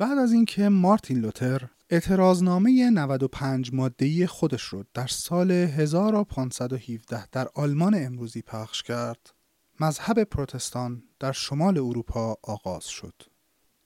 بعد از اینکه مارتین لوتر اعتراضنامه 95 مادهی خودش رو در سال 1517 در آلمان امروزی پخش کرد، مذهب پروتستان در شمال اروپا آغاز شد.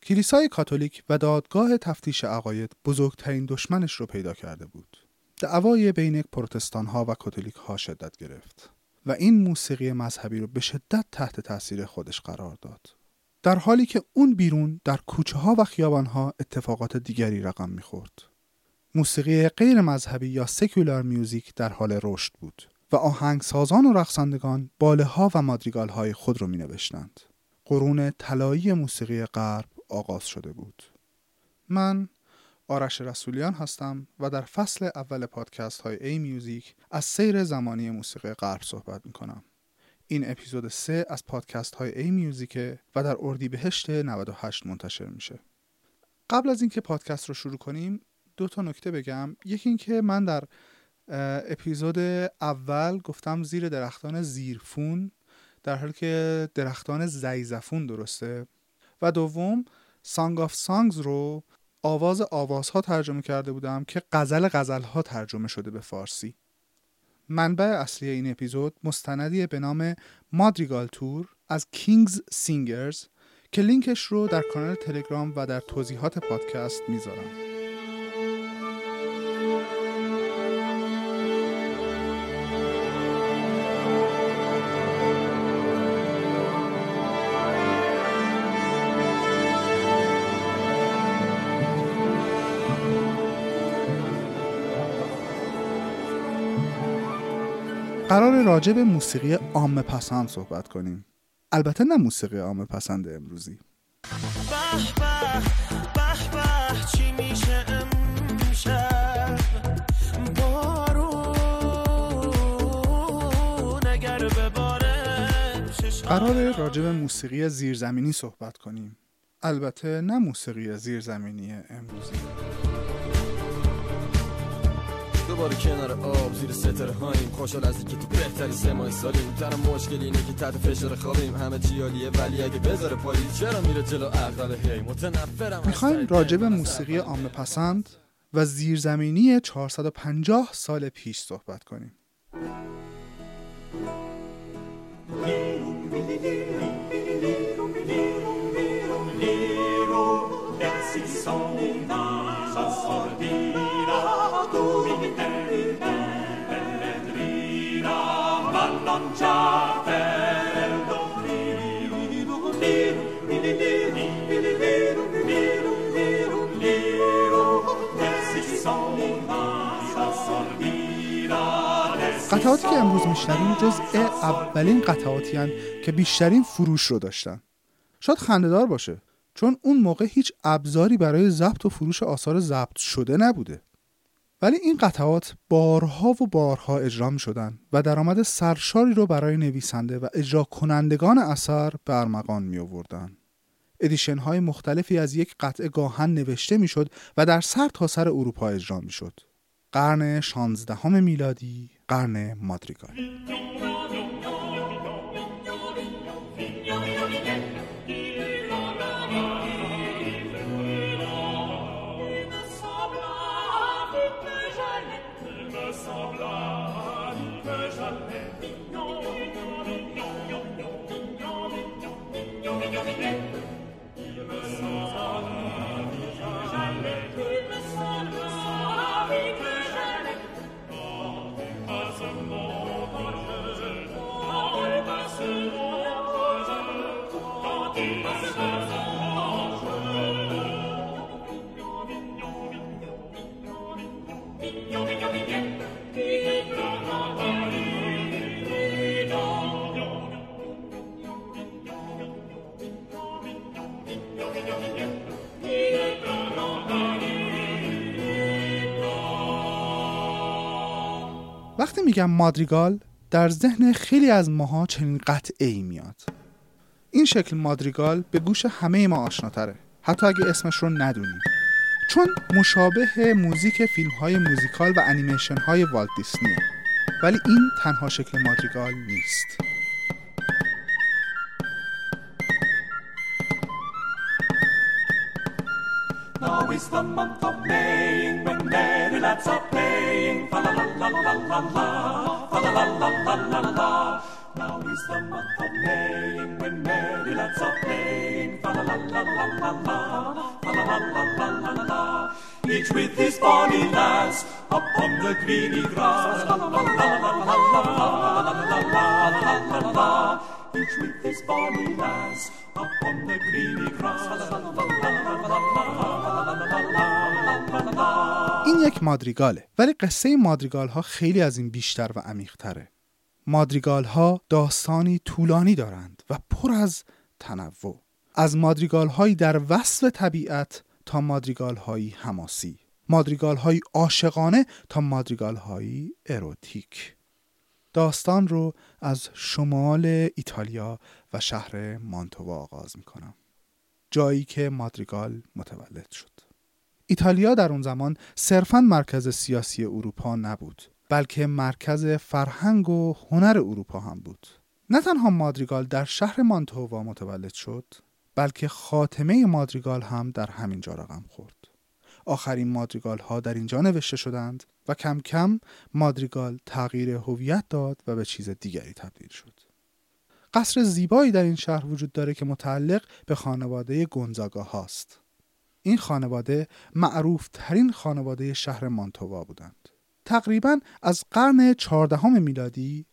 کلیسای کاتولیک و دادگاه تفتیش عقاید بزرگترین دشمنش رو پیدا کرده بود. دعوای بین پروتستان ها و کاتولیک ها شدت گرفت و این موسیقی مذهبی رو به شدت تحت تاثیر خودش قرار داد. در حالی که اون بیرون در کوچه ها و خیابان ها اتفاقات دیگری رقم می‌خورد. موسیقی غیر مذهبی یا سکولار میوزیک در حال رشد بود و آهنگسازان و رقصندگان باله ها و مادریگال های خود رو می نوشتند. قرون طلایی موسیقی غرب آغاز شده بود. من آرش رسولیان هستم و در فصل اول پادکست های ای میوزیک از سیر زمانی موسیقی غرب صحبت می کنم. این اپیزود سه از پادکست های ای میوزیکه و در اردیبهشت 98 منتشر میشه. قبل از اینکه پادکست رو شروع کنیم دو تا نکته بگم. یکی اینکه من در اپیزود اول گفتم زیر درختان زیرفون در حالی که درختان زیزفون درسته. و دوم سانگ آف سانگز رو آواز آوازها ترجمه کرده بودم که غزل غزلها ترجمه شده به فارسی. منبع اصلی این اپیزود مستندی به نام Madrigal Tour از King's Singers که لینکش رو در کانال تلگرام و در توضیحات پادکست می‌ذارم. قرار راجع به موسیقی عام پسند صحبت کنیم. البته نه موسیقی عام پسند امروزی. قرار راجع به موسیقی زیرزمینی صحبت کنیم. البته نه موسیقی زیرزمینی امروزی. دوباره کنار آب زیر ستاره هاییم. خوشحال از اینکه تو بهتری سه ماه سالیم. تنها مشکل اینه که تحت فشار خوابیم همه چی عالیه ولی اگه بذاره پایی چرا میره جلو عقل هی؟ متنفرم می‌خوایم راجع به موسیقی عامه پسند و زیرزمینی 450 سال پیش صحبت کنیم. قطعاتی که امروز میشنویم جزء اولین قطعاتی که بیشترین فروش رو داشتن. شاید خندهدار باشه چون اون موقع هیچ ابزاری برای ضبط و فروش آثار ضبط شده نبوده. ولی این قطعات بارها و بارها اجرا می شدن و درآمد سرشاری رو برای نویسنده و اجرا کنندگان اثر برمغان می آوردن. ادیشن های مختلفی از یک قطعه گاهن نوشته می شد و در سر تا سر اروپا اجرا می شد. قرن 16 میلادی قرن مادریگال میگم مادریگال در ذهن خیلی از ماها چنین قطعه ای میاد. این شکل مادریگال به گوش همه ما آشناتره. حتی اگه اسمش رو ندونیم. چون مشابه موزیک فیلم های موزیکال و انیمیشن های والت دیسنیه. ولی این تنها شکل مادریگال نیست. Now is the month of merry lads are playing. Fa la la la la la la, fa la la la la la la. Now is the month of Maying when merry lads are playing. Fa la la la la la la, fa la la la la la la. Each with his bonny lads upon the greeny grass. La la la la la la la la la la la la la la. Each with his bonny lads upon the greeny grass. la la La la la la la la la la la. این یک مادریگاله ولی قصه مادریگال ها خیلی از این بیشتر و عمیق تره مادریگال ها داستانی طولانی دارند و پر از تنوع. از مادریگال هایی در وصف طبیعت تا مادریگال هایی حماسی. مادریگال هایی عاشقانه تا مادریگال هایی اروتیک. داستان رو از شمال ایتالیا و شهر مانتووا آغاز می کنم جایی که مادریگال متولد شد. ایتالیا در اون زمان صرفا مرکز سیاسی اروپا نبود بلکه مرکز فرهنگ و هنر اروپا هم بود. نه تنها مادریگال در شهر مانتووا متولد شد بلکه خاتمه مادریگال هم در همین جا رقم خورد. آخرین مادریگال ها در اینجا نوشته شدند و کم کم مادریگال تغییر هویت داد و به چیز دیگری تبدیل شد. قصر زیبایی در این شهر وجود داره که متعلق به خانواده گونزاگا هاست این خانواده معروف ترین خانواده شهر مانتووا بودند. تقریبا از قرن چهاردهم میلادی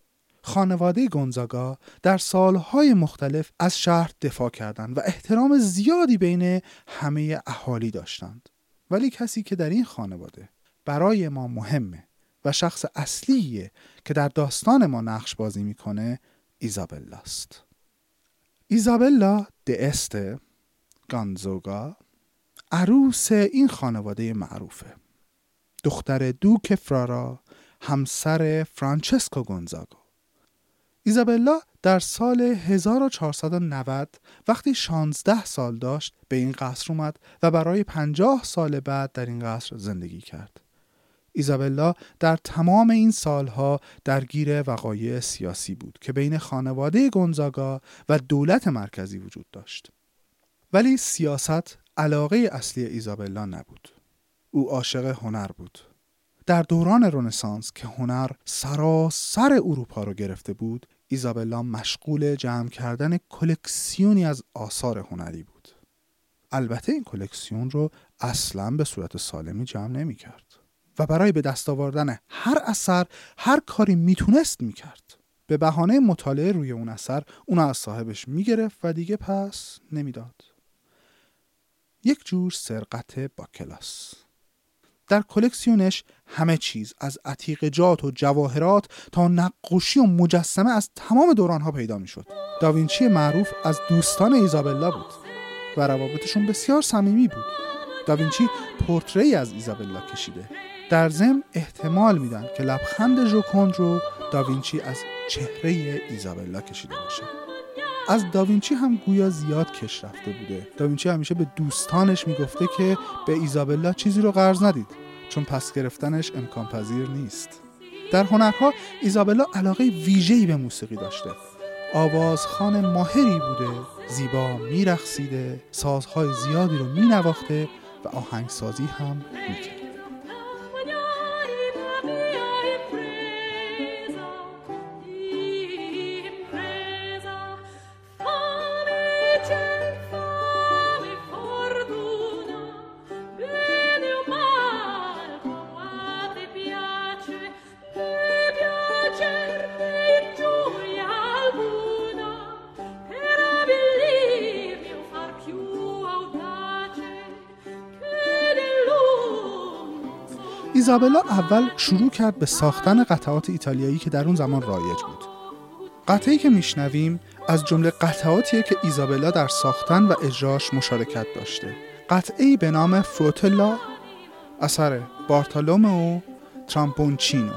خانواده گونزاگا در سالهای مختلف از شهر دفاع کردند و احترام زیادی بین همه اهالی داشتند. ولی کسی که در این خانواده برای ما مهمه و شخص اصلیه که در داستان ما نقش بازی می‌کنه ایزابلاست. ایزابلا دست گانزوگا عروس این خانواده معروفه دختر دوک فرارا همسر فرانچسکو گونزاگو ایزابلا در سال 1490 وقتی 16 سال داشت به این قصر اومد و برای 50 سال بعد در این قصر زندگی کرد. ایزابلا در تمام این سالها درگیر وقایع سیاسی بود که بین خانواده گونزاگا و دولت مرکزی وجود داشت. ولی سیاست علاقه اصلی ایزابلا نبود. او عاشق هنر بود. در دوران رنسانس که هنر سراسر اروپا رو گرفته بود ایزابلا مشغول جمع کردن کلکسیونی از آثار هنری بود البته این کلکسیون رو اصلا به صورت سالمی جمع نمی کرد و برای به دست آوردن هر اثر هر کاری می‌تونست می‌کرد به بهانه مطالعه روی اون اثر اون از صاحبش می‌گرفت و دیگه پس نمی‌داد یک جور سرقت با کلاس در کلکسیونش همه چیز از عتیقجات و جواهرات تا نقاشی و مجسمه از تمام دورانها پیدا می‌شد. داوینچی معروف از دوستان ایزابلا بود و روابطشون بسیار صمیمی بود. داوینچی پورتری از ایزابلا کشیده. در ضمن احتمال میدن که لبخند ژوکوند رو داوینچی از چهره ایزابلا کشیده باشه. از داوینچی هم گویا زیاد کش رفته بوده. داوینچی همیشه به دوستانش می‌گفته که به ایزابلا چیزی رو قرض ندید چون پس گرفتنش امکان پذیر نیست. در هنرها ایزابلا علاقه ویژه‌ای به موسیقی داشته. آوازخان ماهری بوده زیبا میرقصیده سازهای زیادی رو مینواخته و آهنگسازی هم می‌کرد. ایزابلا اول شروع کرد به ساختن قطعات ایتالیایی که در اون زمان رایج بود. قطعی که میشنویم از جمله قطعاتیه که ایزابلا در ساختن و اجراش مشارکت داشته. قطعی به نام فروتلا اثر بارتالومو ترامپونچینو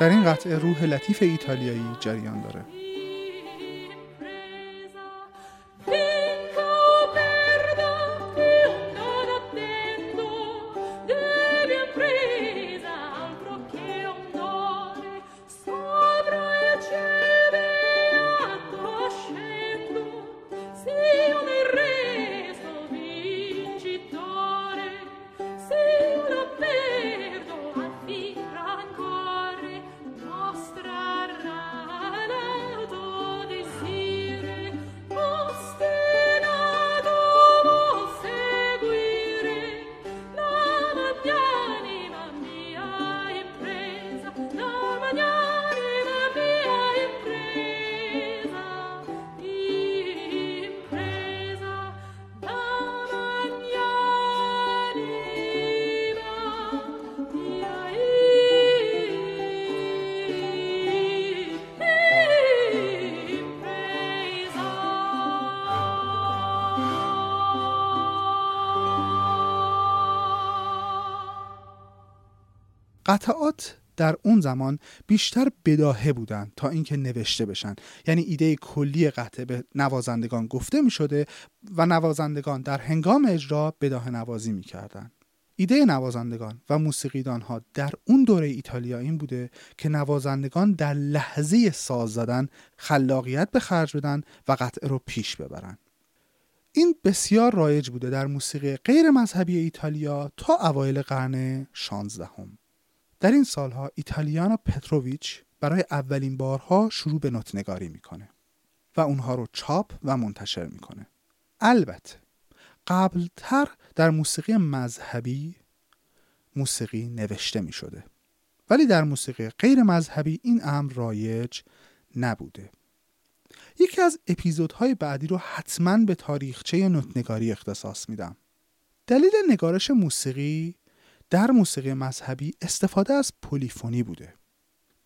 در این قطعه روح لطیف ایتالیایی جریان داره. در اون زمان بیشتر بداهه بودند تا اینکه نوشته بشن یعنی ایده کلی قطعه به نوازندگان گفته می شده و نوازندگان در هنگام اجرا بداهه نوازی می کردن. ایده نوازندگان و موسیقیدان ها در اون دوره ایتالیا این بوده که نوازندگان در لحظه ساز زدن خلاقیت به خرج بدن و قطعه رو پیش ببرن. این بسیار رایج بوده در موسیقی غیر مذهبی ایتالیا تا اوایل قرن 16 هم. در این سالها ایتالیانا پتروویچ برای اولین بارها شروع به نوتنگاری می‌کنه و اونها رو چاپ و منتشر می‌کنه. البته قبلتر در موسیقی مذهبی موسیقی نوشته می شده. ولی در موسیقی غیر مذهبی این امر رایج نبوده. یکی از اپیزودهای بعدی رو حتما به تاریخچه نوتنگاری اختصاص میدم. دلیل نگارش موسیقی در موسیقی مذهبی استفاده از پلیفونی بوده.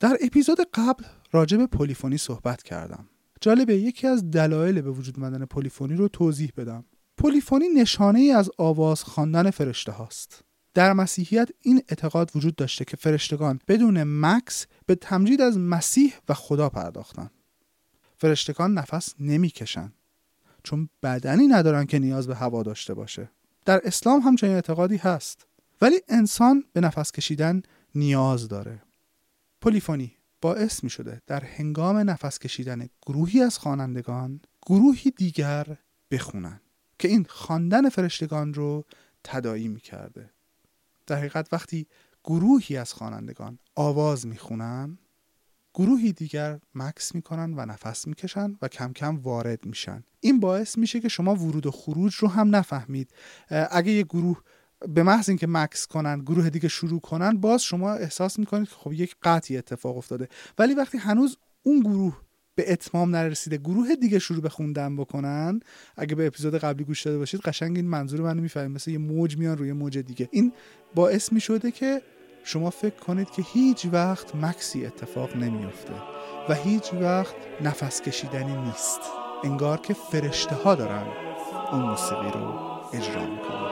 در اپیزود قبل راجع به پلیفونی صحبت کردم. جالبه یکی از دلایل به وجود آمدن پلیفونی رو توضیح بدم. پلیفونی نشانه ای از آواز خواندن فرشته هاست. در مسیحیت این اعتقاد وجود داشته که فرشتگان بدون مکس به تمجید از مسیح و خدا پرداختن. فرشتگان نفس نمی‌کشن چون بدنی ندارن که نیاز به هوا داشته باشه. در اسلام هم چنین اعتقادی هست. ولی انسان به نفس کشیدن نیاز داره. پلیفونی باعث می شده در هنگام نفس کشیدن گروهی از خوانندگان گروهی دیگر بخونن. که این خواندن فرشتگان رو تدایی می‌کرده در حقیقت وقتی گروهی از خوانندگان آواز می‌خونن گروهی دیگر مکس می‌کنن و نفس می‌کشن و کم کم وارد میشن این باعث میشه که شما ورود و خروج رو هم نفهمید اگه یه گروه به محض اینکه مکس کنن گروه دیگه شروع کنن باز شما احساس می‌کنید که خب یک قطعی اتفاق افتاده. ولی وقتی هنوز اون گروه به اتمام نرسیده گروه دیگه شروع به خوندن بکنن اگه به اپیزود قبلی گوش داده باشید قشنگ این منظور منو می‌فهمید. مثل یه موج میان روی موج دیگه. این باعث می‌شده که شما فکر کنید که هیچ وقت مکسی اتفاق نمیافته و هیچ وقت نفس کشیدنی نیست. انگار که فرشته ها دارن اون موسیقی رو اجرا می‌کنن.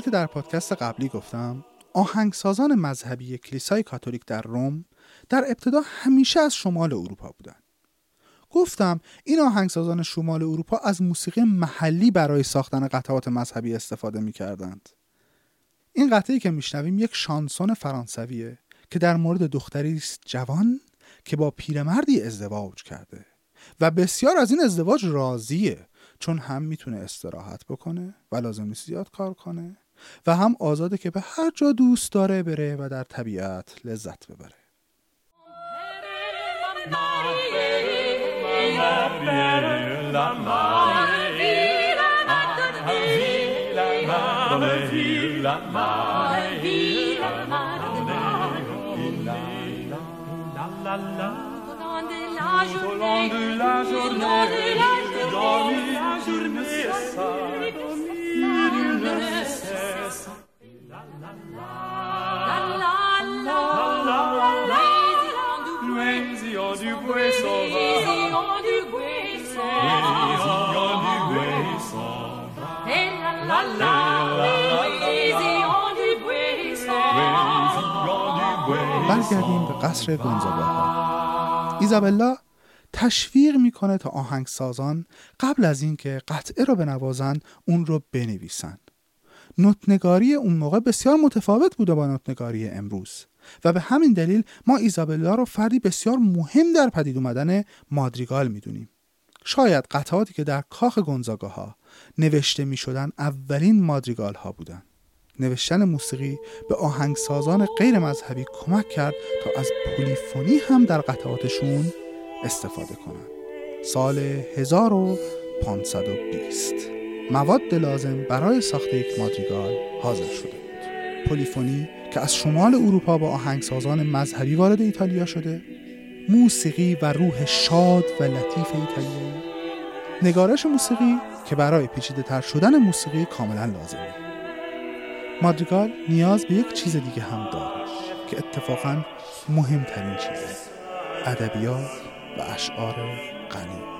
همونجور که در پادکست قبلی گفتم آهنگسازان مذهبی کلیسای کاتولیک در روم در ابتدا همیشه از شمال اروپا بودند. گفتم این آهنگسازان شمال اروپا از موسیقی محلی برای ساختن قطعات مذهبی استفاده می کردند. این قطعی که میشنویم یک شانسون فرانسویه که در مورد دختری جوان که با پیرمردی ازدواج کرده و بسیار از این ازدواج راضیه چون هم می‌تونه استراحت بکنه و لازم نیست زیاد کار کنه و هم آزاده که به هر جا دوست داره بره و در طبیعت لذت ببره برگردیم به قصر گونزاگاها ایزابلا تشویق می‌کنه تا آهنگسازان قبل از اینکه قطعه رو بنوازند اون رو بنویسند. نوتنگاری اون موقع بسیار متفاوت بوده با نوتنگاری امروز. و به همین دلیل ما ایزابلا رو فردی بسیار مهم در پدید اومدن مادریگال می‌دونیم. شاید قطعاتی که در کاخ گونزاگاها نوشته می شدن اولین مادریگال ها بودن. نوشتن موسیقی به آهنگسازان غیر مذهبی کمک کرد تا از پولیفونی هم در قطعاتشون استفاده کنند. سال 1520 مواد لازم برای ساخت یک مادریگال حاضر شده بود. پولیفونی که از شمال اروپا با آهنگسازان مذهبی وارد ایتالیا شده موسیقی و روح شاد و لطیف ایتالیایی. نگارش موسیقی که برای پیچیده تر شدن موسیقی کاملا لازمه. مادریگال نیاز به یک چیز دیگه هم داره که اتفاقا مهمترین چیزه ادبیات و اشعار غنی.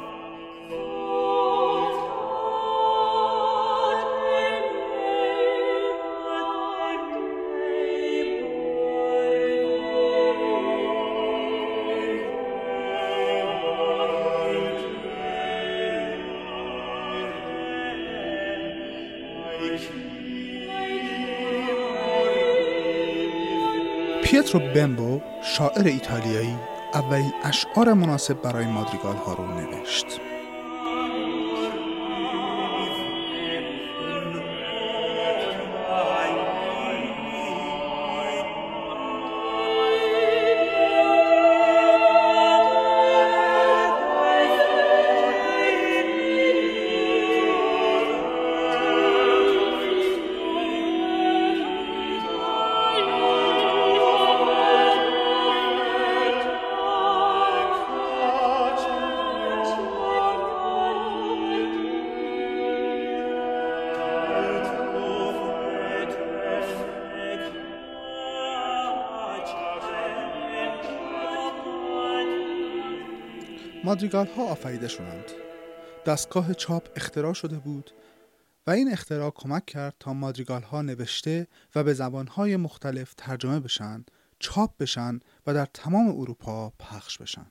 پیترو بمبو شاعر ایتالیایی اولین اشعار مناسب برای مادریگال ها رو نوشت. مادریگال ها آفریده شدند. دستگاه چاپ اختراع شده بود و این اختراع کمک کرد تا مادریگال ها نوشته و به زبان های مختلف ترجمه بشن چاپ بشن و در تمام اروپا پخش بشن.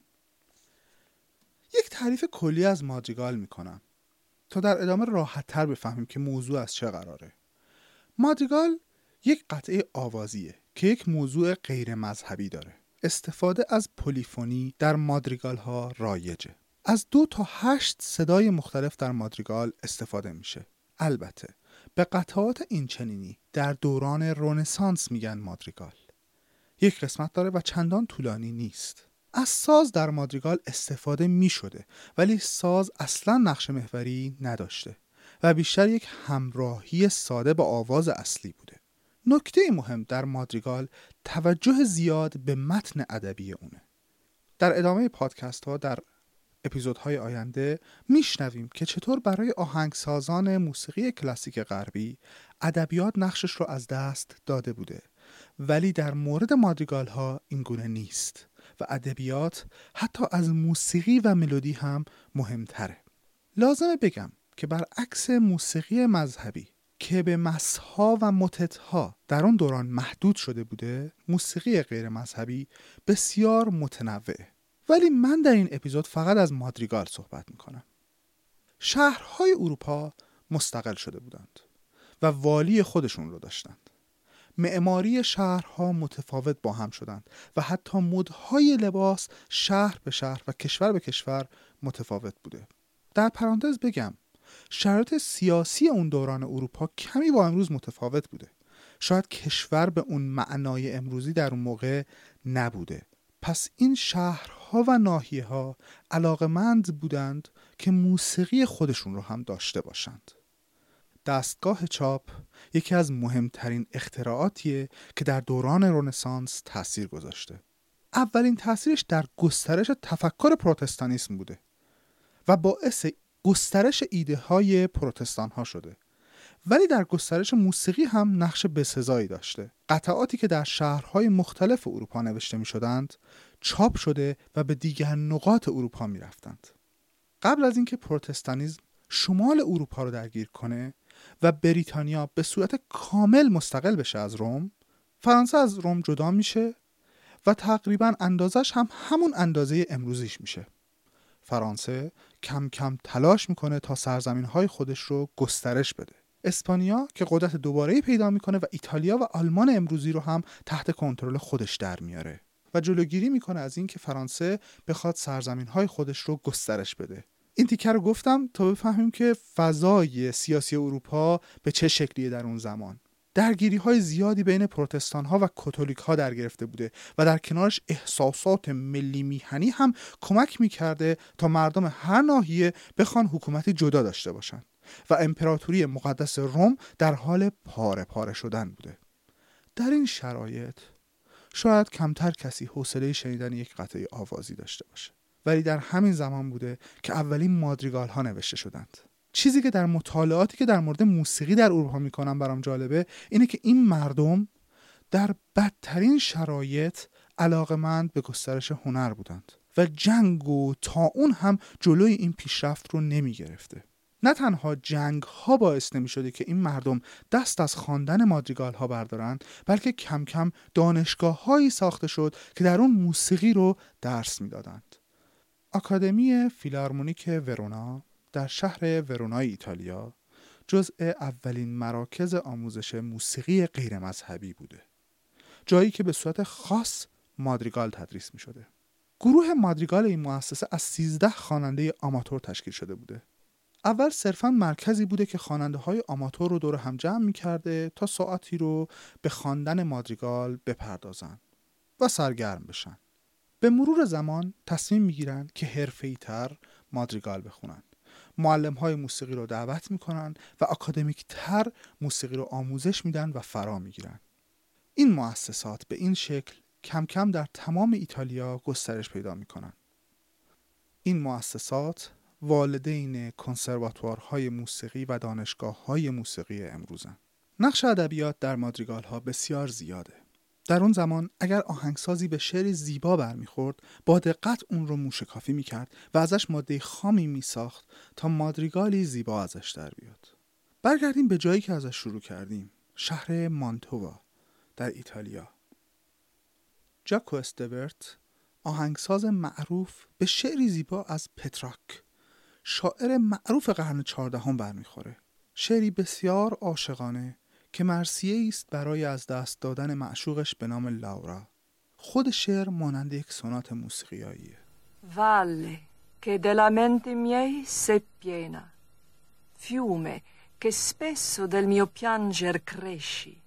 یک تعریف کلی از مادریگال می‌کنم تا در ادامه راحت تر بفهمیم که موضوع از چه قراره. مادریگال یک قطعه آوازیه که یک موضوع غیر مذهبی داره. استفاده از پلیفونی در مادریگال ها رایجه. از دو تا هشت صدای مختلف در مادریگال استفاده میشه. البته به قطعات اینچنینی در دوران رونسانس میگن مادریگال. یک قسمت داره و چندان طولانی نیست. از ساز در مادریگال استفاده می شده ولی ساز اصلا نقش محوری نداشته و بیشتر یک همراهی ساده با آواز اصلی بوده نکته مهم در مادریگال توجه زیاد به متن ادبی اونه. در ادامه پادکست ها در اپیزودهای آینده میشنویم که چطور برای آهنگسازان موسیقی کلاسیک غربی ادبیات نقشش رو از دست داده بوده. ولی در مورد مادریگال ها این گونه نیست و ادبیات حتی از موسیقی و ملودی هم مهمتره. لازمه بگم که برعکس موسیقی مذهبی که به مسها و متتها در آن دوران محدود شده بوده موسیقی غیر مذهبی بسیار متنوعه ولی من در این اپیزود فقط از مادریگال صحبت می‌کنم. شهرهای اروپا مستقل شده بودند و والی خودشون رو داشتند. معماری شهرها متفاوت با هم شدند و حتی مدهای لباس شهر به شهر و کشور به کشور متفاوت بوده. در پرانتز بگم شرایط سیاسی اون دوران اروپا کمی با امروز متفاوت بوده. شاید کشور به اون معنای امروزی در اون موقع نبوده. پس این شهرها و ناحیه ها علاقمند بودند که موسیقی خودشون رو هم داشته باشند. دستگاه چاپ یکی از مهمترین اختراعاتیه که در دوران رونسانس تاثیر گذاشته. اولین تاثیرش در گسترش تفکر پروتستانیسم بوده و باعث گسترش ایده های پروتستان ها شده. ولی در گسترش موسیقی هم نقش بسزایی داشته. قطعاتی که در شهرهای مختلف اروپا نوشته می شدند چاپ شده و به دیگر نقاط اروپا می رفتند قبل از اینکه پروتستانیزم شمال اروپا رو درگیر کنه و بریتانیا به صورت کامل مستقل بشه از روم فرانسه از روم جدا میشه و تقریبا اندازش هم همون اندازه امروزیش میشه. فرانسه کم کم تلاش می‌کنه تا سرزمین های خودش رو گسترش بده. اسپانیا که قدرت دوباره پیدا می‌کنه و ایتالیا و آلمان امروزی رو هم تحت کنترل خودش در میاره و جلوگیری می‌کنه از اینکه فرانسه بخواد سرزمین های خودش رو گسترش بده. این تیکه رو گفتم تا بفهمیم که فضای سیاسی اروپا به چه شکلیه در اون زمان. درگیری های زیادی بین پروتستان ها و کاتولیک ها در گرفته بوده و در کنارش احساسات ملی میهنی هم کمک می‌کرده تا مردم هر ناحیه بخوان حکومتی جدا داشته باشند و امپراتوری مقدس روم در حال پاره پاره شدن بوده. در این شرایط شاید کمتر کسی حوصله شنیدن یک قطعه آوازی داشته باشه. ولی در همین زمان بوده که اولین مادریگال ها نوشته شدند. چیزی که در مطالعاتی که در مورد موسیقی در اروپا می‌کنم برام جالبه اینه که این مردم در بدترین شرایط علاقمند به گسترش هنر بودند و جنگ و تا اون هم جلوی این پیشرفت رو نمی گرفته. نه تنها جنگ ها باعث نمی شده که این مردم دست از خواندن مادریگال ها بردارن بلکه کم کم دانشگاه هایی ساخته شد که در اون موسیقی رو درس می‌دادند. آکادمی فیلارمونیک ورونا در شهر ورونای ایتالیا جزء اولین مراکز آموزش موسیقی غیر مذهبی بوده. جایی که به صورت خاص مادریگال تدریس می شده. گروه مادریگال این مؤسسه از 13 خواننده آماتور تشکیل شده بوده. اول صرفا مرکزی بوده که خواننده های آماتور رو دور هم جمع می کرده تا ساعتی رو به خواندن مادریگال بپردازن و سرگرم بشن. به مرور زمان تصمیم می گیرن که تر مادریگال بخونن. معلم های موسیقی رو دعوت می‌کنن و اکادمیک تر موسیقی رو آموزش میدن و فرا می‌گیرن. این مؤسسات به این شکل کم کم در تمام ایتالیا گسترش پیدا می‌کنن. این مؤسسات والدین کنسرواتوارهای موسیقی و دانشگاه های موسیقی امروزن. نقش ادبیات در مادریگال ها بسیار زیاده. در اون زمان اگر آهنگسازی به شعری زیبا برمیخورد با دقت اون رو موشکافی می‌کرد و ازش ماده خامی میساخت تا مادریگالی زیبا ازش در بیاد. برگردیم به جایی که ازش شروع کردیم شهر مانتووا در ایتالیا. جاکو استورت آهنگساز معروف به شعری زیبا از پتراک. شاعر معروف قرن چهاردهم برمیخوره. شعری بسیار عاشقانه که مرسیه است برای از دست دادن معشوقش به نام لاورا خود شعر مانند یک سونات موسیقیاییه Valle che della mente miei s'è piena, fiume che spesso del mio pianger cresci,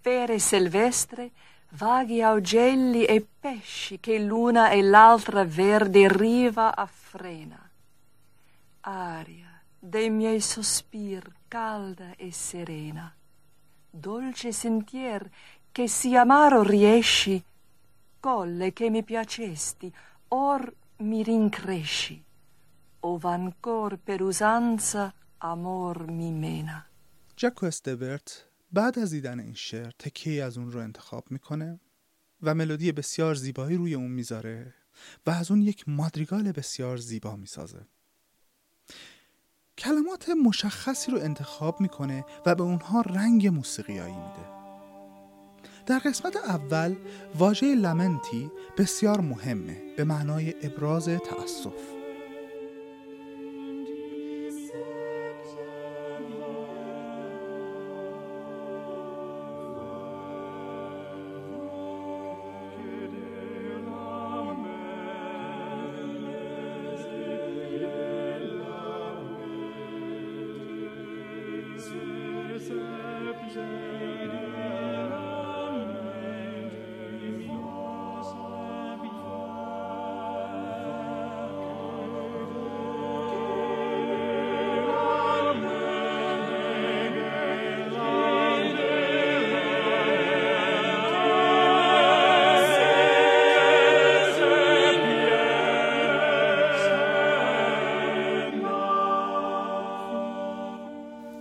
fere silvestre, vaghi augelli e pesci che l'una e l'altra verde riva affrena. Aria dei miei sospir calda e serena, dolce sentier che si amaro riesci, colle che mi piacesti, or mi rincresci, ov ancor per usanza amor mi mena. جاکو استورت بعد از دیدن این شعر تکیه از اون رو انتخاب می‌کنه و ملودی بسیار زیبایی روی اون می‌ذاره و از اون یک مادریگال بسیار زیبا می‌سازه کلمات مشخصی رو انتخاب می‌کنه و به اونها رنگ موسیقیایی میده. در قسمت اول واژه لمنتی بسیار مهمه به معنای ابراز تأسف.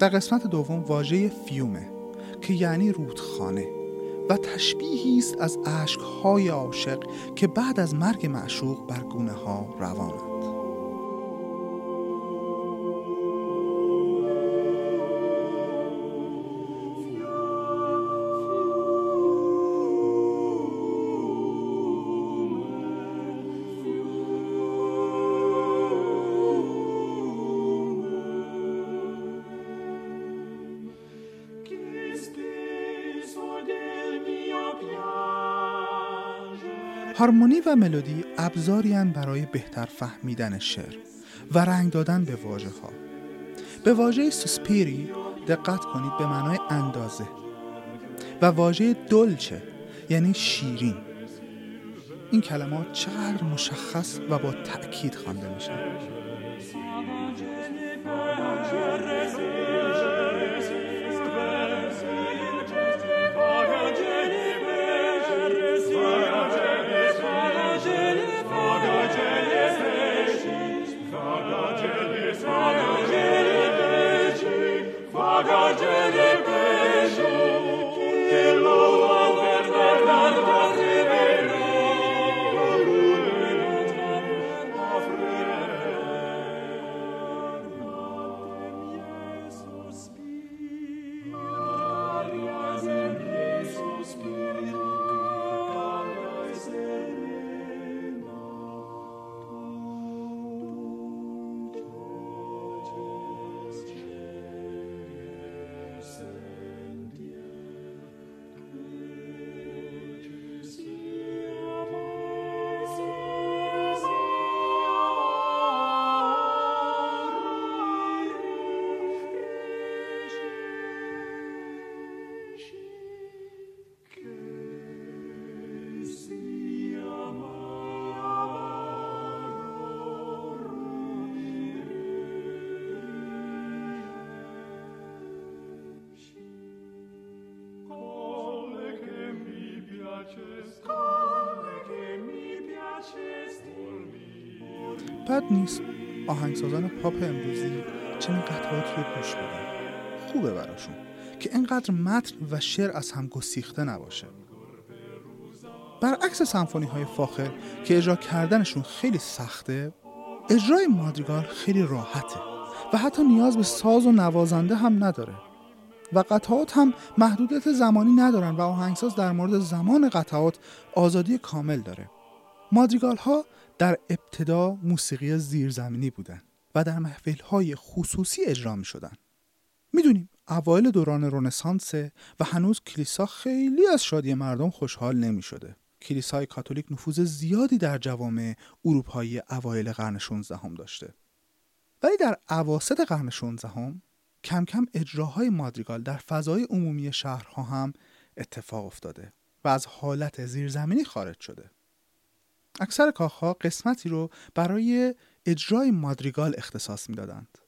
در قسمت دوم واژه فیومه که یعنی رودخانه و تشبیهی است از اشکهای عاشق که بعد از مرگ معشوق بر گونه ها روانند هارمونی و ملودی ابزاری برای بهتر فهمیدن شعر و رنگ دادن به واژه ها. به واژه سوسپیری دقت کنید به معنای اندازه و واژه دلچه یعنی شیرین این کلمات چقدر مشخص و با تأکید خوانده میشن بد نیست. آهنگسازان پاپ امروزی چنین قطعاتی رو گوش بدن. خوبه براشون که اینقدر متن و شعر از هم گسیخته نباشه. برعکس سمفونی های فاخر که اجرا کردنشون خیلی سخته اجرای مادریگال خیلی راحته و حتی نیاز به ساز و نوازنده هم نداره. و قطعات هم محدودیت زمانی ندارن و آهنگساز در مورد زمان قطعات آزادی کامل داره. مادریگال ها در ابتدا موسیقی زیرزمینی بودن و در محفل های خصوصی اجرا می شدن. می‌دونیم اوایل دوران رونسانس و هنوز کلیسا خیلی از شادی مردم خوشحال نمی شده. کلیسای کاتولیک نفوذ زیادی در جوامع اروپایی اوایل قرن 16 هم داشته. ولی در عواسط قرن 16 هم کم کم اجراهای مادریگال در فضای عمومی شهرها هم اتفاق افتاده و از حالت زیرزمینی خارج شده. اکثر کاخها قسمتی رو برای اجرای مادریگال اختصاص می‌دادند.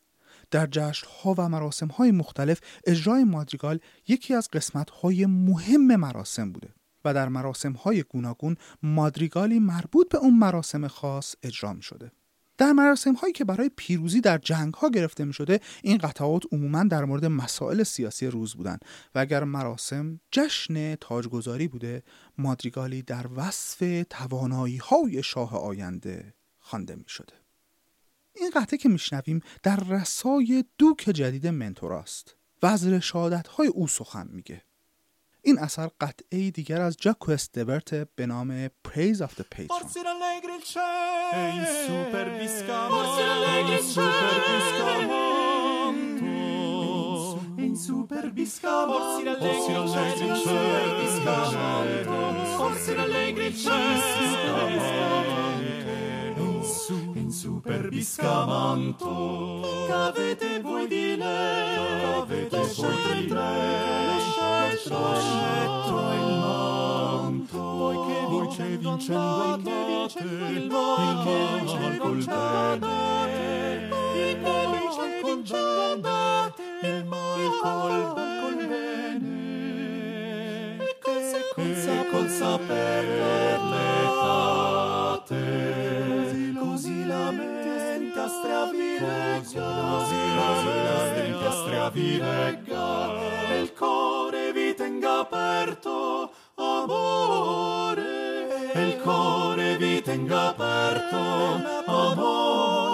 در جشنها و مراسم های مختلف اجرای مادریگال یکی از قسمت های مهم مراسم بوده و در مراسم های گوناگون مادریگالی مربوط به اون مراسم خاص اجرا می شده. در مراسم هایی که برای پیروزی در جنگ ها گرفته می شده این قطعات عموما در مورد مسائل سیاسی روز بودند. و اگر مراسم جشن تاجگذاری بوده مادریگالی در وصف توانایی های شاه آینده خوانده می شده. این قطعه که میشنویم در رسای دوک جدید منتوراست و از رشادت های او سخن میگه. این اثر قطعه دیگر از جاکو استورت به نام Praise of the Patron. In super biscamanto. Che avete voi di lei che avete voi di lei lo scetto e il manto. Voi che voi che vincendo andate il mal col bene. il mal col bene. il mal col bene. e col saper l'etate lamenti a stravirega, così la veramente stravireggia veramente stravireggia il cuore vi tenga aperto amore. E il cuore vi tenga aperto amore.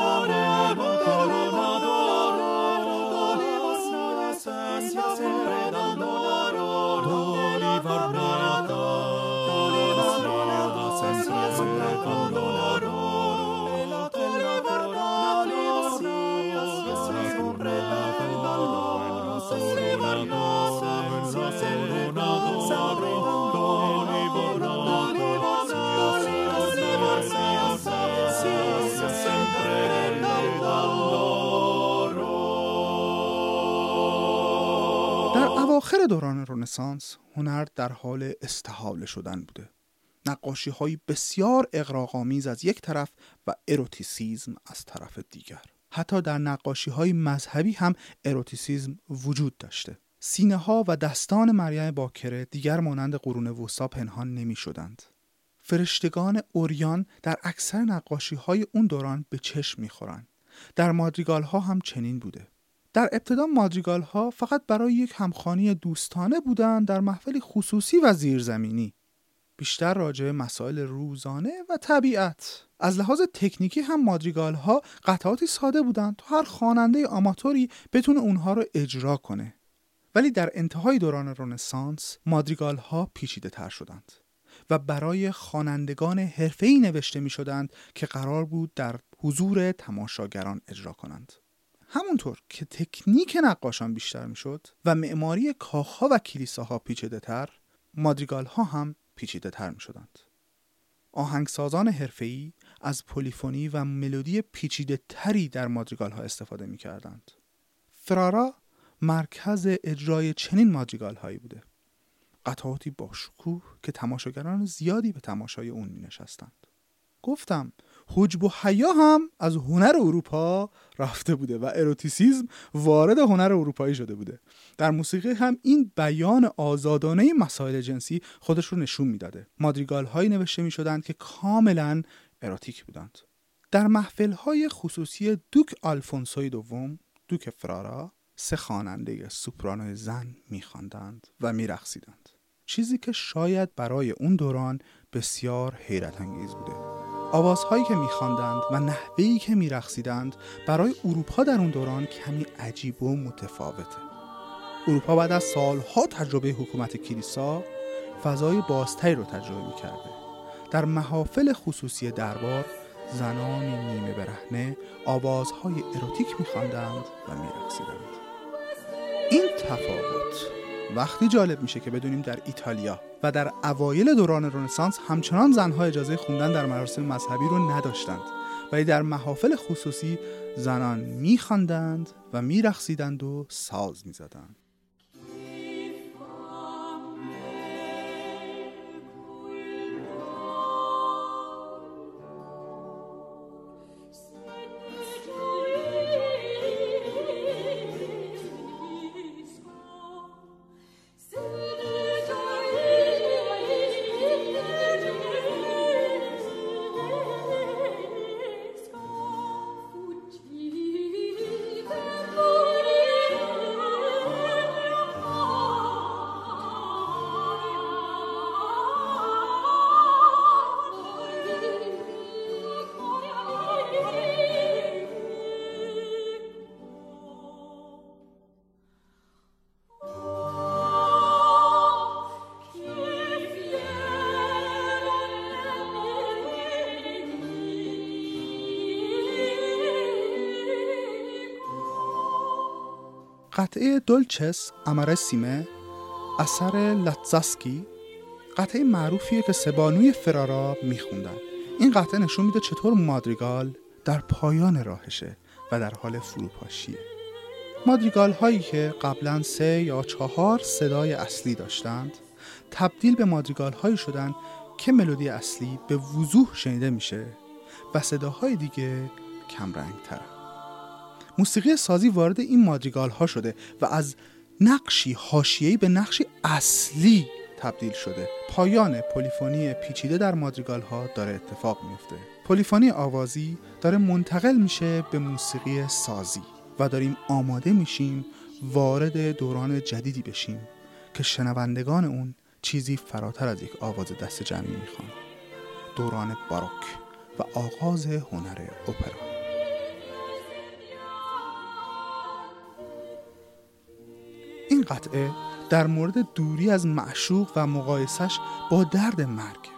اواخر دوران رنسانس هنر در حال استحاله شدن بوده نقاشی های بسیار اغراق‌آمیز از یک طرف و اروتیسیزم از طرف دیگر حتی در نقاشی های مذهبی هم اروتیسیزم وجود داشته سینه ها و دستان مریم باکره دیگر مانند قرون وسطا پنهان نمی شدند. فرشتگان عریان در اکثر نقاشی های اون دوران به چشم می خورند. در مادریگال ها هم چنین بوده. در ابتدا مادریگال ها فقط برای یک همخانی دوستانه بودند در محفلی خصوصی و زیرزمینی. بیشتر راجع مسائل روزانه و طبیعت از لحاظ تکنیکی هم مادریگال ها قطعاتی ساده بودند تا هر خواننده آماتوری بتونه اونها رو اجرا کنه ولی در انتهای دوران رنسانس مادریگال ها پیچیده تر شدند و برای خوانندگان حرفه‌ای نوشته می شدند که قرار بود در حضور تماشاگران اجرا کنند. همونطور که تکنیک نقاشان بیشتر می شد و معماری کاخها و کلیساها پیچیده تر مادریگال ها هم پیچیده تر می شدند. آهنگسازان حرفه‌ای از پلیفونی و ملودی پیچیده تری در مادریگال ها استفاده می کردند. فرارا مرکز اجرای چنین مادریگال هایی بوده قطعاتی با شکوه که تماشاگران زیادی به تماشای اون می نشستند گفتم حجب و حیا هم از هنر اروپا رفته بوده و اروتیسیزم وارد هنر اروپایی شده بوده. در موسیقی هم این بیان آزادانه مسائل جنسی خودش رو نشون می‌داده. مادریگال هایی نوشته می شدند که کاملا اروتیک بودند. در محفل های خصوصی دوک آلفونسوی دوم دوک فرارا سه خواننده سوپرانو زن میخواندند و میرقصیدند. چیزی که شاید برای اون دوران بسیار حیرت انگیز بوده. آوازهایی که میخواندند و نحوهی که میرقصیدند برای اروپا در اون دوران کمی عجیب و متفاوته. اروپا بعد از سالها تجربه حکومت کلیسا فضای بازتری رو تجربه می‌کرده. در محافل خصوصی دربار زنانی نیمه برهنه آوازهای اروتیک میخواندند و میرقصیدند. این تفاوت وقتی جالب میشه که بدونیم در ایتالیا و در اوایل دوران رنسانس همچنان زنها اجازه خوندن در مراسم مذهبی رو نداشتند ولی در محافل خصوصی زنان میخواندند و میرقصیدند و ساز می‌زدند. قطعه دولچس امارسیمه اثر لاتزاسکی قطعه معروفیه که سبانوی فرارا میخوندن. این قطعه نشون میده چطور مادریگال در پایان راهشه و در حال فروپاشیه. مادریگال هایی که قبلا سه یا چهار صدای اصلی داشتند تبدیل به مادریگال هایی شدن که ملودی اصلی به وضوح شنیده میشه و صداهای دیگه کمرنگ ترن موسیقی سازی وارد این مادریگال ها شده و از نقشی حاشیه‌ای به نقشی اصلی تبدیل شده. پایان پلیفونی پیچیده در مادریگال ها داره اتفاق میفته پلیفونی آوازی داره منتقل میشه به موسیقی سازی و داریم آماده میشیم وارد دوران جدیدی بشیم که شنوندگان اون چیزی فراتر از یک آواز دست جمعی می‌خوان. دوران باروک و آغاز هنر اپرا. قطعه در مورد دوری از معشوق و مقایسش با درد مرگ.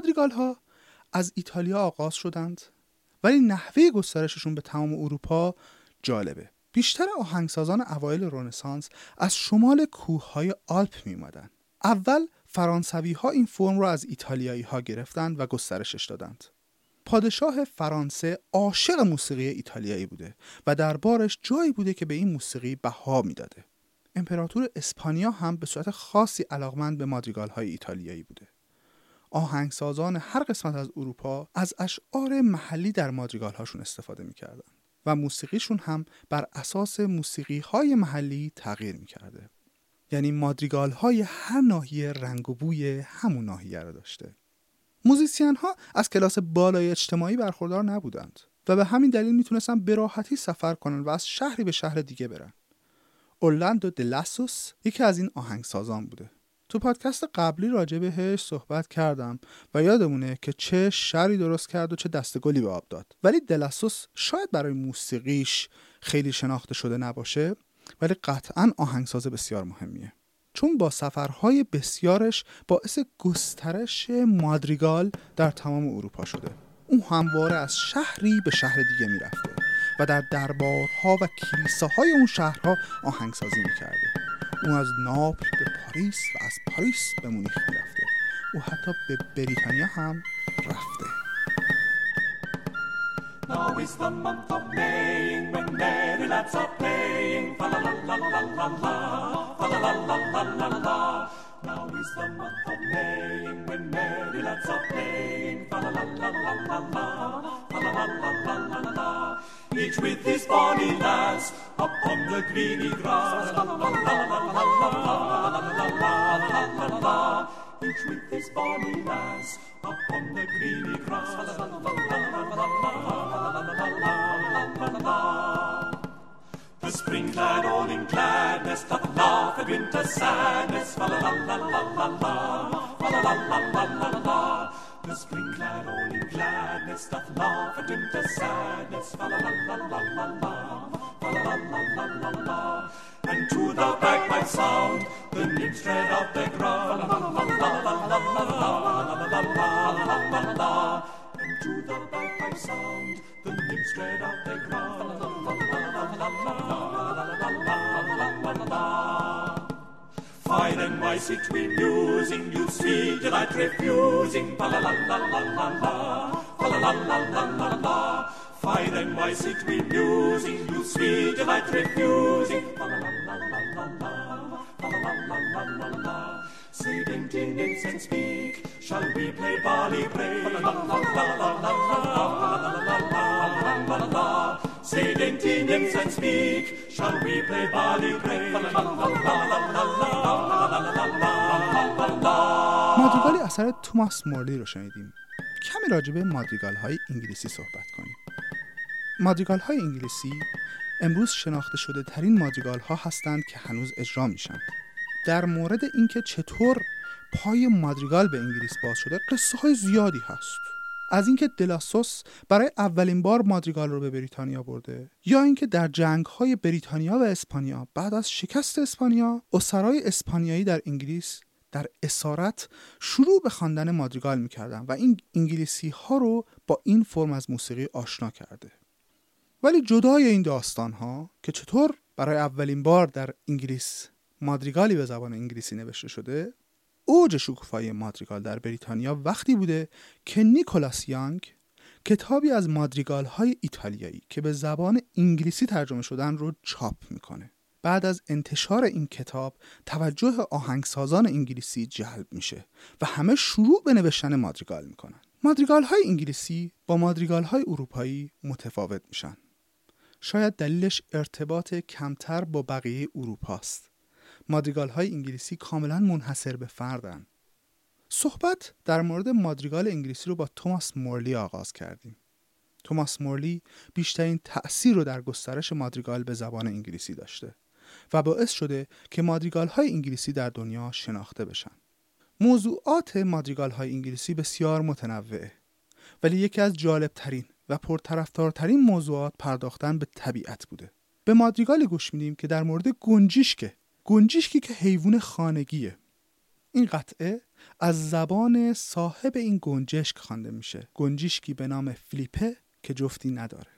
مادریگال ها از ایتالیا آغاز شدند ولی نحوه گسترششون به تمام اروپا جالبه بیشتر آهنگسازان اوایل رنسانس از شمال کوههای آلپ می اومدن. اول فرانسوی ها این فرم را از ایتالیایی ها گرفتند و گسترشش دادند. پادشاه فرانسه عاشق موسیقی ایتالیایی بوده و دربارش جایی بوده که به این موسیقی بها می‌داده. امپراتور اسپانیا هم به صورت خاصی علاقمند به مادریگال های ایتالیایی بوده. آهنگسازان هر قسمت از اروپا از اشعار محلی در مادریگال هاشون استفاده می‌کردن و موسیقیشون هم بر اساس موسیقی های محلی تغییر می‌کرده. یعنی مادریگال های هر ناحیه رنگ و بوی همون ناحیه رو داشته. موزیسین ها از کلاس بالای اجتماعی برخوردار نبودند و به همین دلیل می‌تونستن به راحتی سفر کنن و از شهری به شهر دیگه برن. اورلاندو دلاسوس یکی از این آهنگسازان بوده. تو پادکست قبلی راجع بهش صحبت کردم و یادمونه که چه شری درست کرد و چه دستگلی به آب داد. ولی دلاسوس شاید برای موسیقیش خیلی شناخته شده نباشه ولی قطعا آهنگساز بسیار مهمیه. چون با سفرهای بسیارش باعث گسترش مادریگال در تمام اروپا شده. او همواره از شهری به شهر دیگه می‌رفته و در دربارها و کلیساهای اون شهرها آهنگسازی می‌کرده. او از ناپل به پاریس و از پاریس به مونیخ می‌رفته او حتی به بریتانیا هم رفته Now is the month of May when merry lads are playing. Fa la la la la la la, fa la la la la la la. Now is the month of May when merry lads are playing. Fa la la la la la la, fa la la la la la la. Each with his bonny lass upon the greeny grass. La la la la la la la la la la la la la. Each with his bonny lass upon the greeny grass. La la la la la la la la. The spring clad all in gladness doth laugh at winter sadness. Fa la la la la la la, fa la la la la la la. The spring clad all in gladness doth laugh at winter sadness. Fa la la la la la la, fa la la la la la la. And to the bagpipe sound, the nymphs tread out their ground. La la la la la la la la la la la la la. And to the bagpipe sound, the nymphs tread out their ground. La la la la la la la la and wise sit we musing, you sweet delight refusing. Fa la la la la la la, fa la la la la la la. Fine and wise sit we musing, you sweet delight refusing. Fa la la la la la la, fa la la la la la la. Say dainty nymphs and speak, shall we play barley break? Fa la la la la la la la nymphs and speak, shall we play. مادریگال اثر توماس مورلی رو شنیدیم. کمی راجع به مادریگال های انگلیسی صحبت کنیم. مادریگال های انگلیسی امروز شناخته شده ترین مادریگال ها هستند که هنوز اجرا میشن. در مورد اینکه چطور پای مادریگال به انگلیس باز شده قصه های زیادی هست. از اینکه دلاسوس برای اولین بار مادریگال رو به بریتانیا برده یا اینکه در جنگ های بریتانیا و اسپانیا بعد از شکست اسپانیا اسرای اسپانیایی در انگلیس در اسارت شروع به خواندن مادریگال می‌کردن و این انگلیسی ها رو با این فرم از موسیقی آشنا کرده. ولی جدای این داستان ها که چطور برای اولین بار در انگلیس مادریگالی به زبان انگلیسی نوشته شده اوج شکوفایی مادریگال در بریتانیا وقتی بوده که نیکولاس یانگ کتابی از مادریگال های ایتالیایی که به زبان انگلیسی ترجمه شدن رو چاپ می‌کنه. بعد از انتشار این کتاب توجه آهنگسازان انگلیسی جلب میشه و همه شروع به نوشتن مادریگال می‌کنن. مادریگال های انگلیسی با مادریگال های اروپایی متفاوت میشن. شاید دلیلش ارتباط کمتر با بقیه اروپاست. مادریگال های انگلیسی کاملا منحصر به فردن صحبت در مورد مادریگال انگلیسی رو با توماس مورلی آغاز کردیم توماس مورلی بیشترین تأثیر رو در گسترش مادریگال به زبان انگلیسی داشته و باعث شده که مادریگال های انگلیسی در دنیا شناخته بشن. موضوعات مادریگال های انگلیسی بسیار متنوعه ولی یکی از جالب ترین و پرطرفدارترین موضوعات پرداختن به طبیعت بوده. به مادریگال گوش میدیم که در مورد گنجیشکه گنجیشکی که حیوان خانگیه این قطعه از زبان صاحب این گنجشک خوانده میشه گنجشکی به نام فلیپه که جفتی نداره.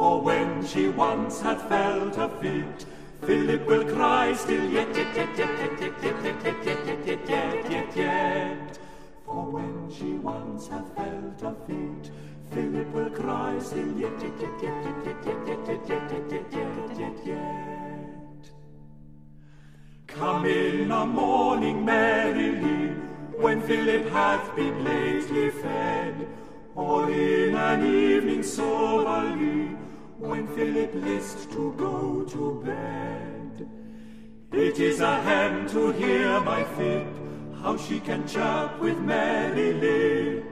For when she once hath felt a fit, Philip will cry still yet, yet, yet, yet, yet, yet, yet, yet, yet, yet, yet, yet, yet, yet. For when she once hath felt a fit, Philip will cry still yet, yet, yet, yet, yet, yet, yet, yet, yet, yet, yet, yet, yet. Come in a morning merrily, when Philip hath been lately fed, or in an evening soberly, when Philip list to go to bed. It is a hem to hear my Philip, how she can chirp with merry lip.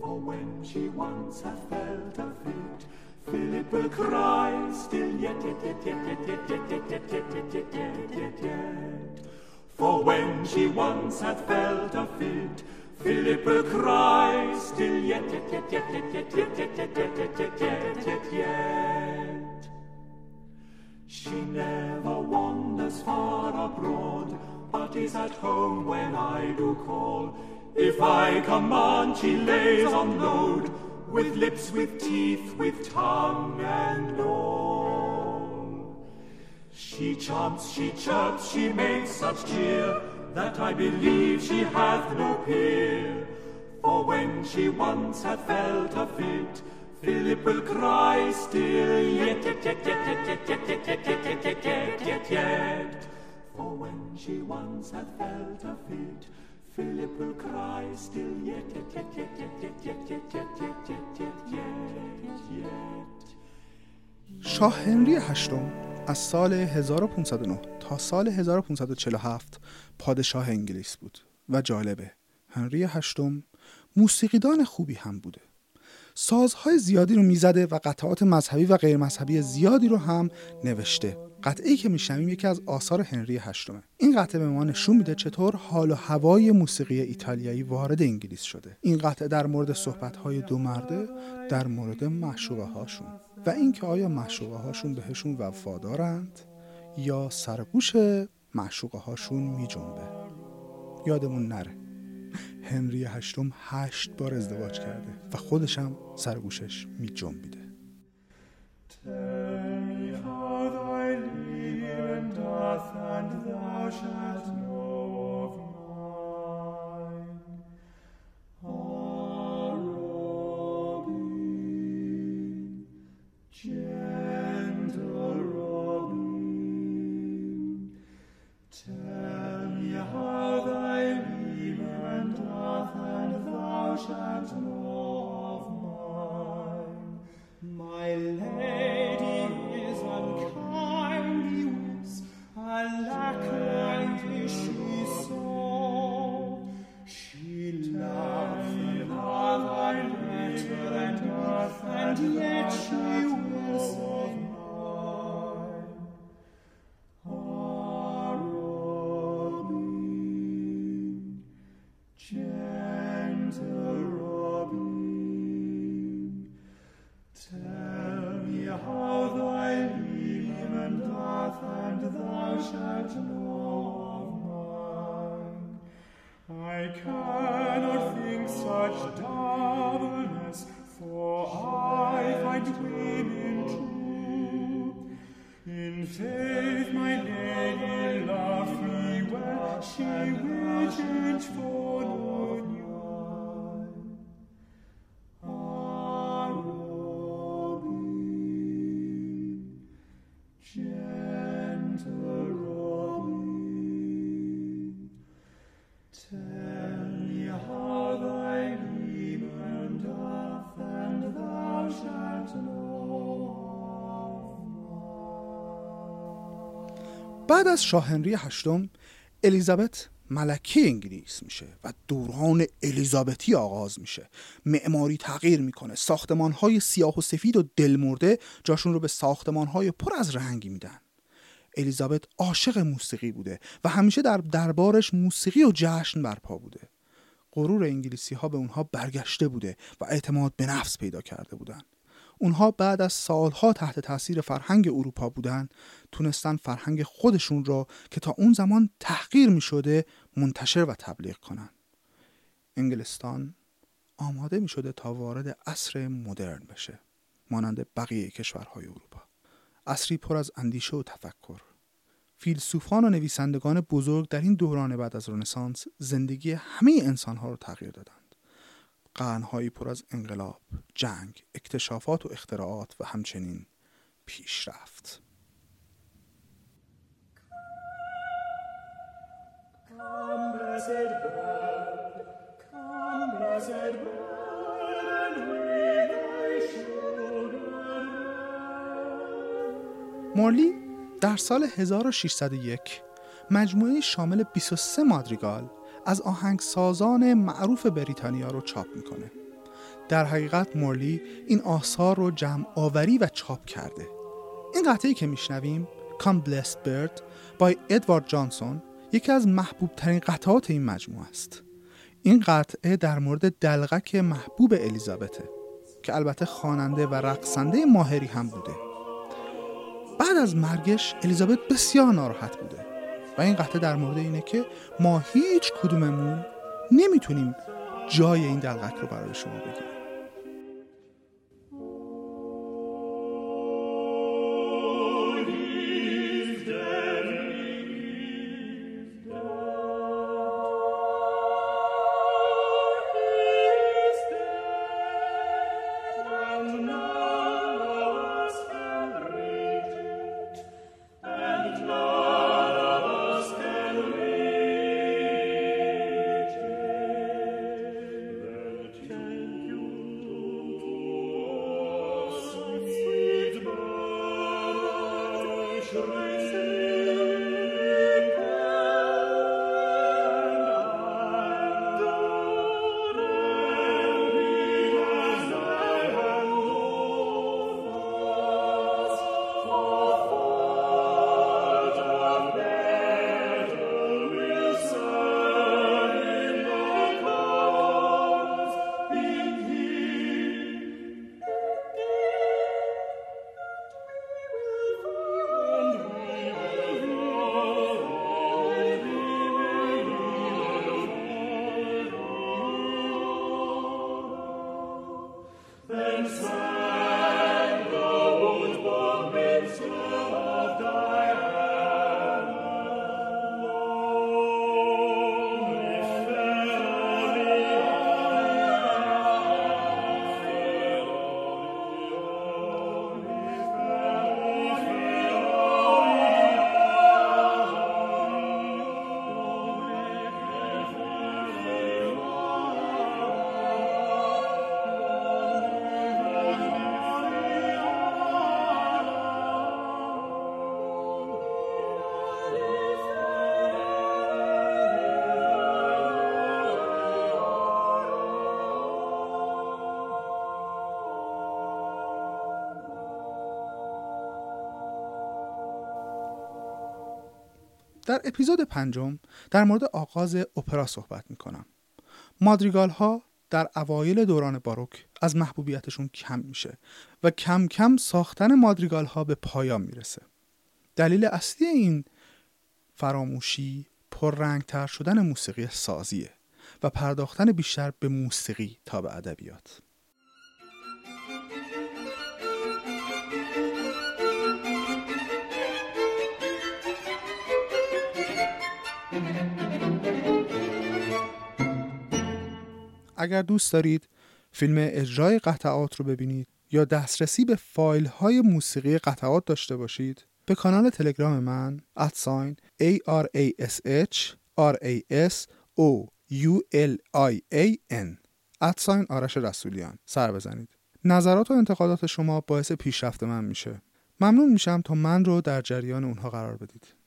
For when she once hath felt a fit, Philip will cry still yet, yet, yet, yet, yet, yet, yet, yet, yet, yet, yet, yet, yet, yet. For when she once hath felt a fit, Philip will cry still yet, yet, yet, yet, yet, yet, yet, yet, yet, yet, yet, yet, yet, yet. She never wanders far abroad, but is at home when I do call. If I command, she lays on load, with lips, with teeth, with tongue and all. She chants, she chirps, she makes such cheer, that I believe she hath no peer. For when she once hath felt a fit, Philip will cry still yet, yet, yet, yet, yet, yet, yet, yet, yet, yet, yet, yet, yet, yet. For when she once hath felt a fit, Philip will cry still yet, yet, yet, yet, yet, yet, yet, yet, yet, yet, yet, yet, yet, yet. شاه هنری هشتم از سال 1509 تا سال 1547 پادشاه انگلیس بود و جالبه هنری هشتم موسیقیدان خوبی هم بوده. سازهای زیادی رو می‌زده و قطعات مذهبی و غیر مذهبی زیادی رو هم نوشته. قطعی که میشنویم یکی از آثار هنری هشتمه. این قطعه به ما نشون میده چطور حال و هوای موسیقی ایتالیایی وارد انگلیس شده. این قطعه در مورد صحبتهای دو مرده در مورد معشوقه هاشون و اینکه آیا معشوقه هاشون بهشون وفادارند یا سرگوش معشوقه هاشون میجنبه. یادمون نره. هنری هشتم هشت بار ازدواج کرده و خودش هم سرگوشش می جنبیده Tell me how thy gentle Robin, tell me how thy Leben doth, and thou shalt know بعد از شاه هنری هشتم الیزابت ملکه انگلیس میشه و دوران الیزابتی آغاز میشه. معماری تغییر می‌کنه ساختمان های سیاه و سفید و دلمرده جاشون رو به ساختمان های پر از رنگی میدن. الیزابت عاشق موسیقی بوده و همیشه در دربارش موسیقی و جشن برپا بوده. غرور انگلیسی ها به اونها برگشته بوده و اعتماد به نفس پیدا کرده بودند. اونها بعد از سالها تحت تاثیر فرهنگ اروپا بودن تونستن فرهنگ خودشون را که تا اون زمان تحقیر می شده منتشر و تبلیغ کنن. انگلستان آماده می شده تا وارد عصر مدرن بشه مانند بقیه کشورهای اروپا. عصری پر از اندیشه و تفکر. فیلسوفان و نویسندگان بزرگ در این دوران بعد از رنسانس زندگی همه انسانها رو تغییر دادند. قرنهایی پر از انقلاب، جنگ، اکتشافات و اختراعات و همچنین پیشرفت. مورلی در سال 1601 مجموعه شامل 23 مادریگال از آهنگسازان معروف بریتانیا رو چاپ می‌کنه. در حقیقت مورلی این آثار رو جمع آوری و چاپ کرده. این قطعی که میشنویم Come Blessed Bird با ادوارد جانسون یکی از محبوب ترین قطعات این مجموعه است. این قطعه در مورد دلغک محبوب الیزابته که البته خواننده و رقصنده ماهری هم بوده. بعد از مرگش الیزابت بسیار ناراحت بوده. و این قطعه در مورد اینه که ما هیچ کدوممون نمی‌تونیم جای این دلغک رو برای شما بگیریم. در اپیزود پنجم در مورد آغاز اپرا صحبت می کنم. مادریگال ها در اوایل دوران باروک از محبوبیتشون کم میشه و کم کم ساختن مادریگال ها به پایان می‌رسه. دلیل اصلی این فراموشی پررنگتر شدن موسیقی سازیه و پرداختن بیشتر به موسیقی تا به ادبیات. اگر دوست دارید فیلم اجرای قطعات رو ببینید یا دسترسی به فایل های موسیقی قطعات داشته باشید به کانال تلگرام من ادساین a r a s h r a s o u l i a n ادساین آرش رسولیان. سر بزنید. نظرات و انتقادات شما باعث پیشرفت من میشه. ممنون میشم تا من رو در جریان اونها قرار بدید.